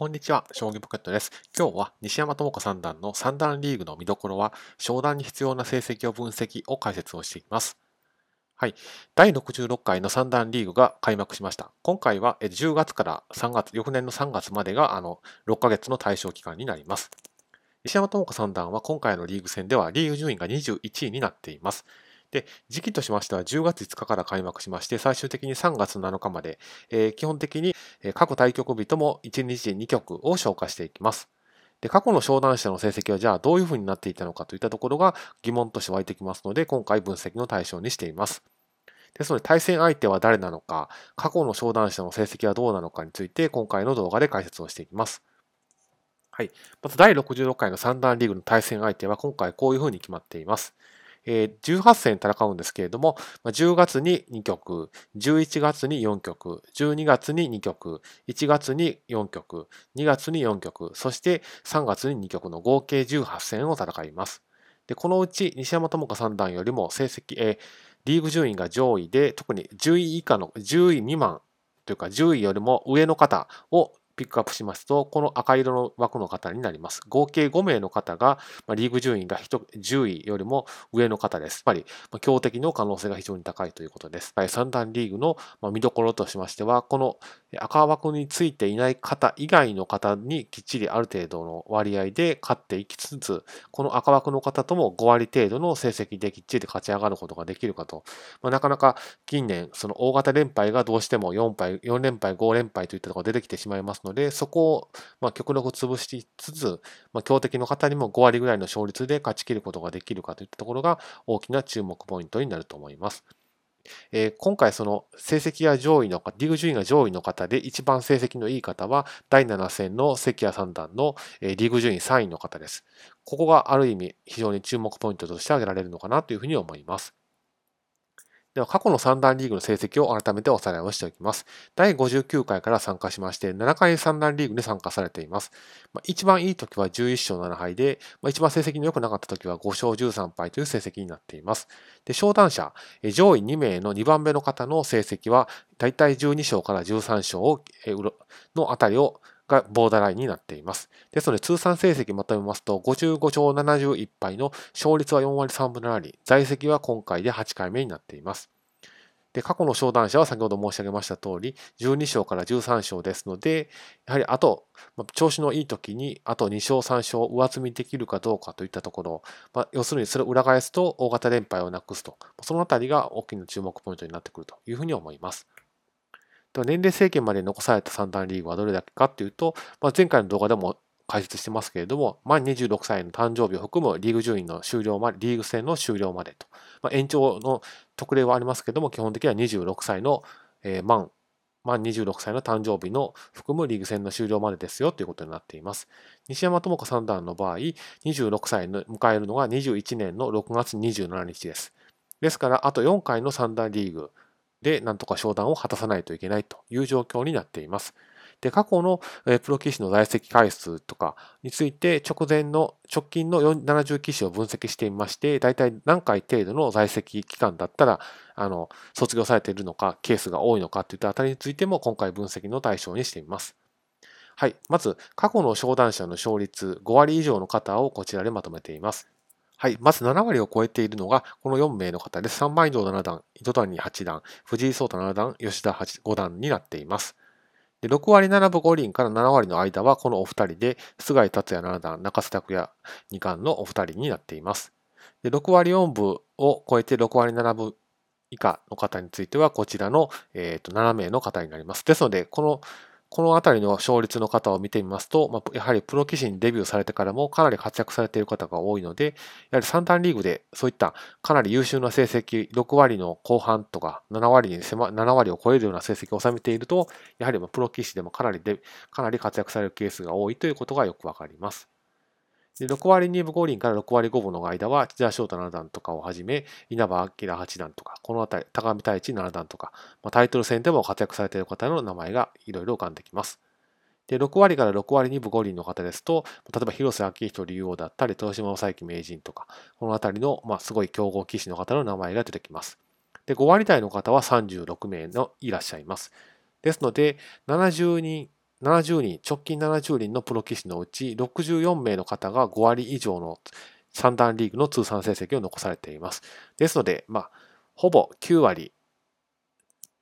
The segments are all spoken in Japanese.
こんにちは、将棋ポケットです。今日は西山智子三段の三段リーグの見どころは、商談に必要な成績を分析を解説をしています。はい。第66回の三段リーグが開幕しました。今回は10月から3月、翌年の3月までがあの6ヶ月の対象期間になります。西山智子三段は今回のリーグ戦ではリーグ順位が21位になっています。で、時期としましては10月5日から開幕しまして、最終的に3月7日まで、えー、基本的に各対局日とも1日2局を消化していきます。で、過去の商談者の成績はじゃあどういうふうになっていたのかといったところが疑問として湧いてきますので、今回分析の対象にしています。ですので、対戦相手は誰なのか、過去の商談者の成績はどうなのかについて、今回の動画で解説をしていきます。はい。まず第66回の三段リーグの対戦相手は今回こういうふうに決まっています。え18戦戦うんですけれども、10月に2局、11月に4局、12月に2局、1月に4局、2月に4局、そして3月に2局の合計18戦を戦います。でこのうち西山智子三段よりも成績、えリーグ順位が上位で、特に10位以下の10位未満というか10位よりも上の方をピックアップしますと、この赤色の枠の方になります。合計5名の方が、まリーグ順位が10位よりも上の方です。やっぱり、ま強敵の可能性が非常に高いということです。第3弾リーグの見どころとしましては、この赤枠についていない方以外の方にきっちりある程度の割合で勝っていきつつ、この赤枠の方とも5割程度の成績できっちり勝ち上がることができるかと、まあ、なかなか近年、その大型連敗がどうしても4敗、4連敗、5連敗といったところが出てきてしまいますので、でそこをま極力潰しつつ、まあ、強敵の方にも5割ぐらいの勝率で勝ち切ることができるかといったところが大きな注目ポイントになると思います。えー、今回その成績が上位のリーグ順位が上位の方で一番成績のいい方は第7戦の関谷三段の、えー、リーグ順位3位の方です。ここがある意味非常に注目ポイントとして挙げられるのかなというふうに思います。では、過去の三段リーグの成績を改めておさらいをしておきます。第59回から参加しまして、7回三段リーグに参加されています。まあ、一番いい時は11勝7敗で、まあ、一番成績の良くなかった時は5勝13敗という成績になっています。で、商談者、上位2名の2番目の方の成績は、だいたい12勝から13勝のあたりをがボーダーラインになっています。ですので、通算成績まとめますと、55勝71敗の勝率は4割3分の7厘、在籍は今回で8回目になっています。で、過去の商談者は先ほど申し上げました通り、12勝から13勝ですので、やはりあと、ま調子のいい時に、あと2勝3勝上積みできるかどうかといったところ、まあ、要するにそれを裏返すと大型連敗をなくすと、そのあたりが大きな注目ポイントになってくるというふうに思います。年齢制限まで残された三段リーグはどれだけかっていうと、まあ、前回の動画でも解説してますけれども、満26歳の誕生日を含むリーグ順位の終了まで、リーグ戦の終了までと。まあ、延長の特例はありますけれども、基本的には26歳の、えー、満、満26歳の誕生日の含むリーグ戦の終了までですよということになっています。西山智子三段の場合、26歳の迎えるのが21年の6月27日です。ですから、あと4回の三段リーグでなんとか商談を果たさないといけないという状況になっています。で、過去のプロ棋士の在籍回数とかについて直前の直近の70棋士を分析してみまして、大体何回程度の在籍期間だったら、あの、卒業されているのか、ケースが多いのかといったあたりについても今回分析の対象にしてみます。はい。まず、過去の商談者の勝率5割以上の方をこちらでまとめています。はい。まず7割を超えているのが、この4名の方です。3番以上7段、糸谷8段、藤井聡太7段、吉田5段になっています。で6割7分5厘から7割の間はこのお二人で、菅井達也7段、中瀬拓也2冠のお二人になっています。で6割4分を超えて6割7分以下の方については、こちらの、えー、と7名の方になります。ですので、このこの辺りの勝率の方を見てみますと、まあ、やはりプロ棋士にデビューされてからもかなり活躍されている方が多いので、やはり三段リーグでそういったかなり優秀な成績、6割の後半とか7割に迫7割を超えるような成績を収めていると、やはりプロ棋士でもかなりでかなり活躍されるケースが多いということがよくわかります。で6割2分5厘から6割5分の間は、千田翔太七段とかをはじめ、稲葉明八段とか、この辺り、高見太一七段とか、まあ、タイトル戦でも活躍されている方の名前がいろいろ浮かんできます。で、6割から6割2分5厘の方ですと、例えば広瀬明人竜王だったり、豊島正幸名人とか、この辺りの、まあ、すごい強豪棋士の方の名前が出てきます。で、5割台の方は36名のいらっしゃいます。ですので、70人70人、直近70人のプロ棋士のうち64名の方が5割以上の三段リーグの通算成績を残されています。ですので、まあ、ほぼ9割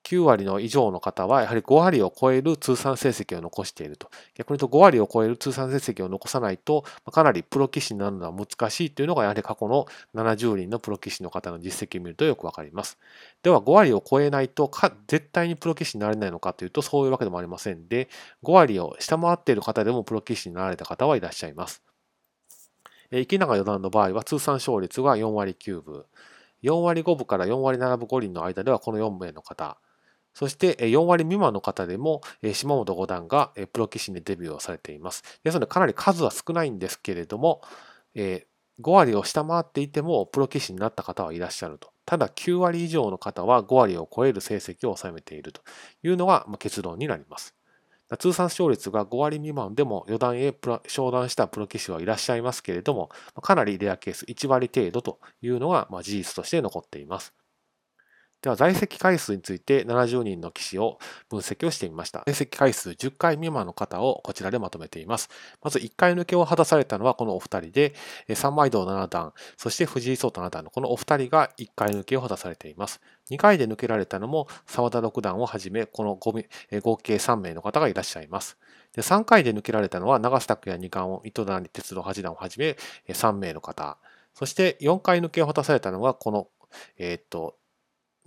9割の以上の方は、やはり5割を超える通算成績を残していると。逆に言うと5割を超える通算成績を残さないと、かなりプロ棋士になるのは難しいというのが、やはり過去の70人のプロ棋士の方の実績を見るとよくわかります。では、5割を超えないと絶対にプロ棋士になれないのかというと、そういうわけでもありませんで、5割を下回っている方でもプロ棋士になられた方はいらっしゃいます。池永四段の場合は通算勝率が4割9分。4割5分から4割7分5厘の間ではこの4名の方。そして4割未満の方でも島本五段がプロ棋士にデビューをされています。ですのでかなり数は少ないんですけれども、5割を下回っていてもプロ棋士になった方はいらっしゃると。ただ9割以上の方は5割を超える成績を収めているというのが結論になります。通算勝率が5割未満でも四段へ昇段したプロ棋士はいらっしゃいますけれども、かなりレアケース1割程度というのが事実として残っています。では、在籍回数について70人の棋士を分析をしてみました。在籍回数10回未満の方をこちらでまとめています。まず1回抜けを果たされたのはこのお二人で、三枚堂七段、そして藤井聡太七段のこのお二人が1回抜けを果たされています。2回で抜けられたのも沢田六段をはじめ、この合計3名の方がいらっしゃいます。で3回で抜けられたのは長瀬拓也二冠を糸谷哲郎八段をはじめ3名の方。そして4回抜けを果たされたのはこの、えー、っと、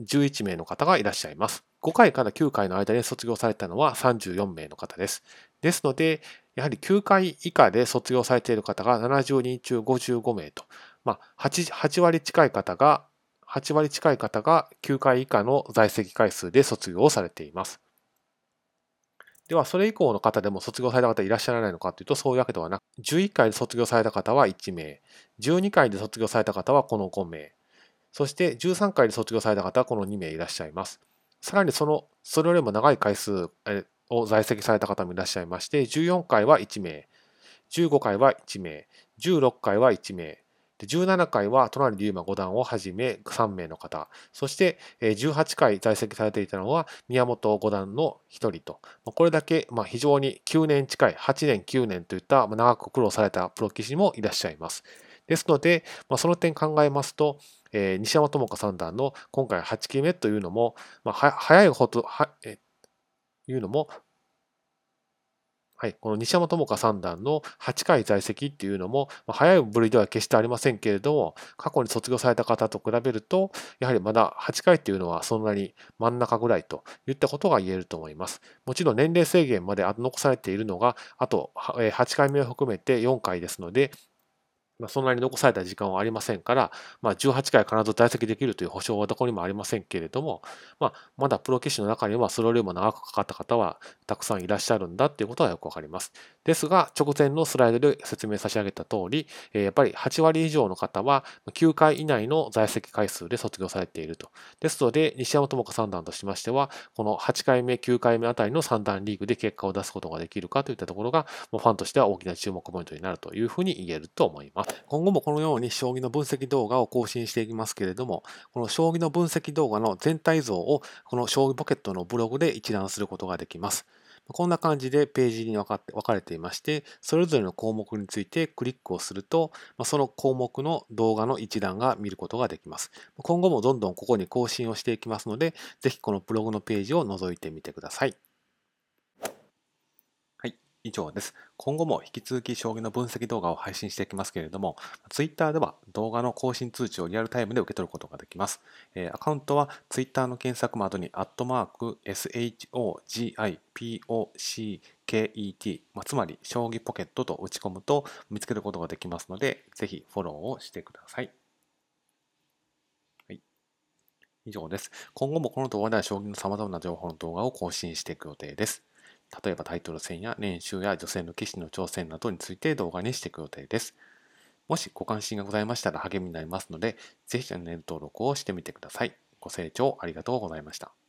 11名の方がいらっしゃいます。5回から9回の間で卒業されたのは34名の方です。ですので、やはり9回以下で卒業されている方が70人中55名と、まあ8、8割近い方が、8割近い方が9回以下の在籍回数で卒業をされています。では、それ以降の方でも卒業された方いらっしゃらないのかというと、そういうわけではなく、11回で卒業された方は1名、12回で卒業された方はこの5名、そして13回で卒業された方はこの2名いらっしゃいます。さらにその、それよりも長い回数を在籍された方もいらっしゃいまして、14回は1名、15回は1名、16回は1名、17回は隣龍馬五段をはじめ3名の方、そして18回在籍されていたのは宮本五段の1人と、これだけ非常に9年近い、8年、9年といった長く苦労されたプロ棋士もいらっしゃいます。ですので、その点考えますと、えー、西山智子三段の今回8期目というのも、まあ、早いほど、は、え、いうのも、はい、この西山智子三段の8回在籍っていうのも、まあ、早い部類では決してありませんけれども、過去に卒業された方と比べると、やはりまだ8回っていうのはそんなに真ん中ぐらいといったことが言えると思います。もちろん年齢制限まで残されているのが、あと8回目を含めて4回ですので、まあ、そんなに残された時間はありませんから、まあ、18回必ず在籍できるという保証はどこにもありませんけれども、まあ、まだプロ棋士の中にはそれよりも長くかかった方はたくさんいらっしゃるんだっていうことはよくわかります。ですが、直前のスライドで説明差し上げた通り、やっぱり8割以上の方は9回以内の在籍回数で卒業されていると。ですので、西山智子三段としましては、この8回目、9回目あたりの三段リーグで結果を出すことができるかといったところが、ファンとしては大きな注目ポイントになるというふうに言えると思います。今後もこのように将棋の分析動画を更新していきますけれども、この将棋の分析動画の全体像をこの将棋ポケットのブログで一覧することができます。こんな感じでページに分かって分かれていまして、それぞれの項目についてクリックをすると、その項目の動画の一覧が見ることができます。今後もどんどんここに更新をしていきますので、ぜひこのブログのページを覗いてみてください。以上です。今後も引き続き将棋の分析動画を配信していきますけれども、Twitter では動画の更新通知をリアルタイムで受け取ることができます。えアカウントは Twitter の検索窓に、アットマーク SHOGIPOCKET、まあ、つまり将棋ポケットと打ち込むと見つけることができますので、ぜひフォローをしてくださ。い、以上です。今後もこの動画では将棋の様々な情報の動画を更新していく予定です。例えばタイトル戦や練習や女性の棋士の挑戦などについて動画にしていく予定です。もしご関心がございましたら励みになりますので、ぜひチャンネル登録をしてみてください。ご清聴ありがとうございました。